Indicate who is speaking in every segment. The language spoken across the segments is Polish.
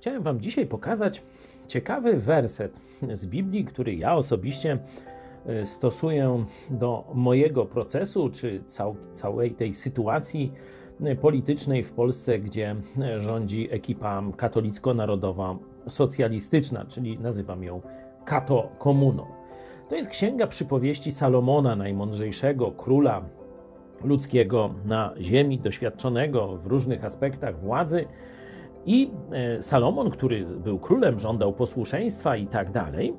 Speaker 1: Chciałem Wam dzisiaj pokazać ciekawy werset z Biblii, który ja osobiście e, stosuję do mojego procesu, czy cał, całej tej sytuacji e, politycznej w Polsce, gdzie e, rządzi ekipa katolicko-narodowa socjalistyczna, czyli nazywam ją kato komuną. To jest księga przypowieści Salomona, najmądrzejszego króla ludzkiego na ziemi, doświadczonego w różnych aspektach władzy. I e, Salomon, który był królem, żądał posłuszeństwa i tak dalej,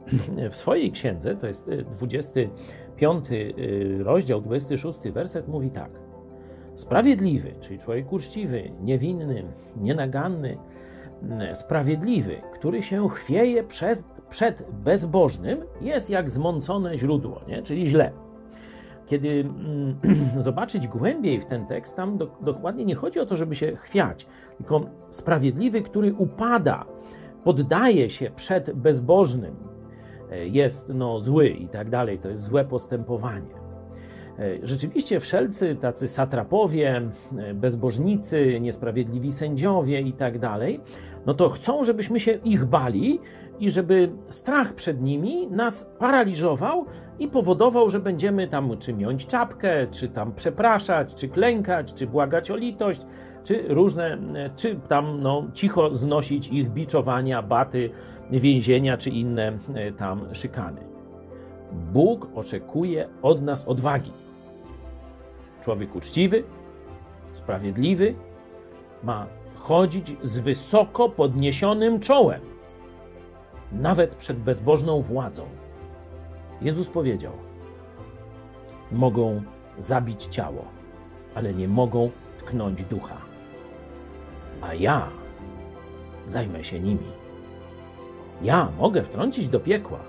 Speaker 1: w swojej księdze, to jest 25 e, e, rozdział, 26 werset, mówi tak. Sprawiedliwy, czyli człowiek uczciwy, niewinny, nienaganny, sprawiedliwy, który się chwieje przed, bezbożnym, jest jak zmącone źródło, nie? czyli źle kiedy mm, zobaczyć głębiej w ten tekst, tam do, dokładnie nie chodzi o to, żeby się chwiać, tylko sprawiedliwy, który upada, poddaje się przed bezbożnym, e, jest no, zły i tak dalej, to jest złe postępowanie. E, rzeczywiście wszelcy tacy satrapowie, e, bezbożnicy, niesprawiedliwi sędziowie i tak dalej, no to chcą, żebyśmy się ich bali i żeby strach przed nimi nas paraliżował i powodował, że będziemy tam czy miąć czapkę, czy tam przepraszać, czy klękać, czy błagać o litość, czy różne, e, czy tam no, cicho znosić ich biczowania, baty, więzienia, czy inne tam szykany. Bóg oczekuje od nas odwagi. Człowiek uczciwy, sprawiedliwy ma chodzić z wysoko podniesionym czołem, nawet przed bezbożną władzą. Jezus powiedział: Mogą zabić ciało, ale nie mogą tknąć ducha. A ja zajmę się nimi. Ja mogę wtrącić do piekła.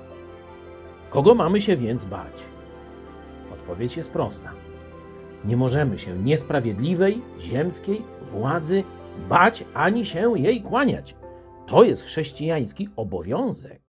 Speaker 1: Kogo mamy się więc bać? Odpowiedź jest prosta. Nie możemy się niesprawiedliwej, ziemskiej władzy bać ani się jej kłaniać. To jest chrześcijański obowiązek.